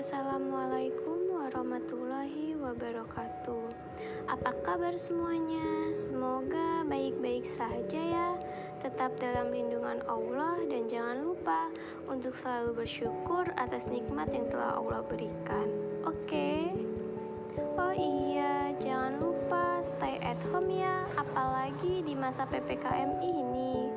Assalamualaikum warahmatullahi wabarakatuh. Apa kabar semuanya? Semoga baik-baik saja ya. Tetap dalam lindungan Allah dan jangan lupa untuk selalu bersyukur atas nikmat yang telah Allah berikan. Oke. Okay? Oh iya, jangan lupa stay at home ya, apalagi di masa PPKM ini.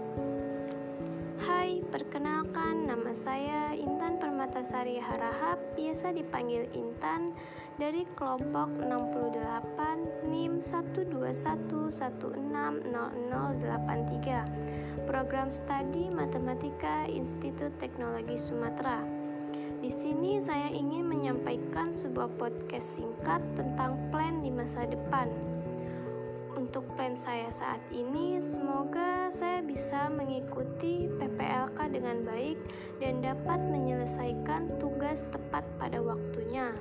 Hai, perkenalkan nama saya Intan Permatasari Harahap, biasa dipanggil Intan dari kelompok 68 NIM 121160083 Program Studi Matematika Institut Teknologi Sumatera. Di sini saya ingin menyampaikan sebuah podcast singkat tentang plan di masa depan. Untuk plan saya saat ini, semoga saya bisa mengikuti Dengan baik dan dapat menyelesaikan tugas tepat pada waktunya.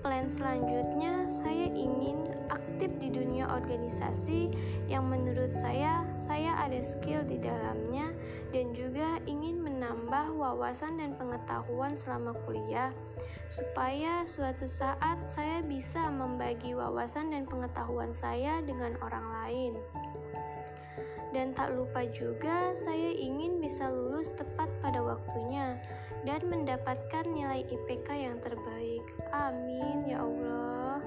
Plan selanjutnya, saya ingin aktif di dunia organisasi yang menurut saya saya ada skill di dalamnya dan juga ingin menambah wawasan dan pengetahuan selama kuliah supaya suatu saat saya bisa membagi wawasan dan pengetahuan saya dengan orang lain. Dan tak lupa juga saya ingin bisa lulus tepat pada waktunya dan mendapatkan nilai IPK yang terbaik. Amin ya Allah.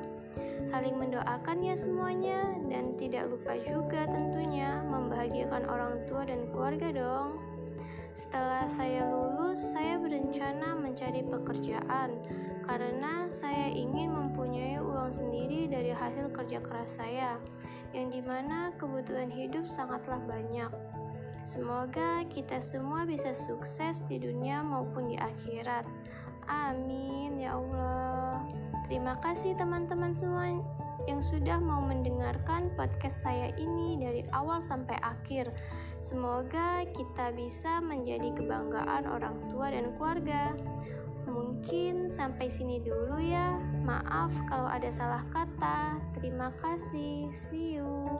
Saling mendoakan ya semuanya dan tidak lupa juga tentunya membahagiakan orang tua dan keluarga dong. Setelah saya lulus, saya berencana mencari pekerjaan karena saya ingin mempunyai uang sendiri dari hasil kerja keras saya, yang di mana kebutuhan hidup sangatlah banyak. Semoga kita semua bisa sukses di dunia maupun di akhirat. Amin ya Allah. Terima kasih teman-teman semua yang sudah mau mendengarkan podcast saya ini dari awal sampai akhir. Semoga kita bisa menjadi kebanggaan orang tua dan keluarga. Mungkin sampai sini dulu ya. Maaf kalau ada salah kata. Terima kasih. See you.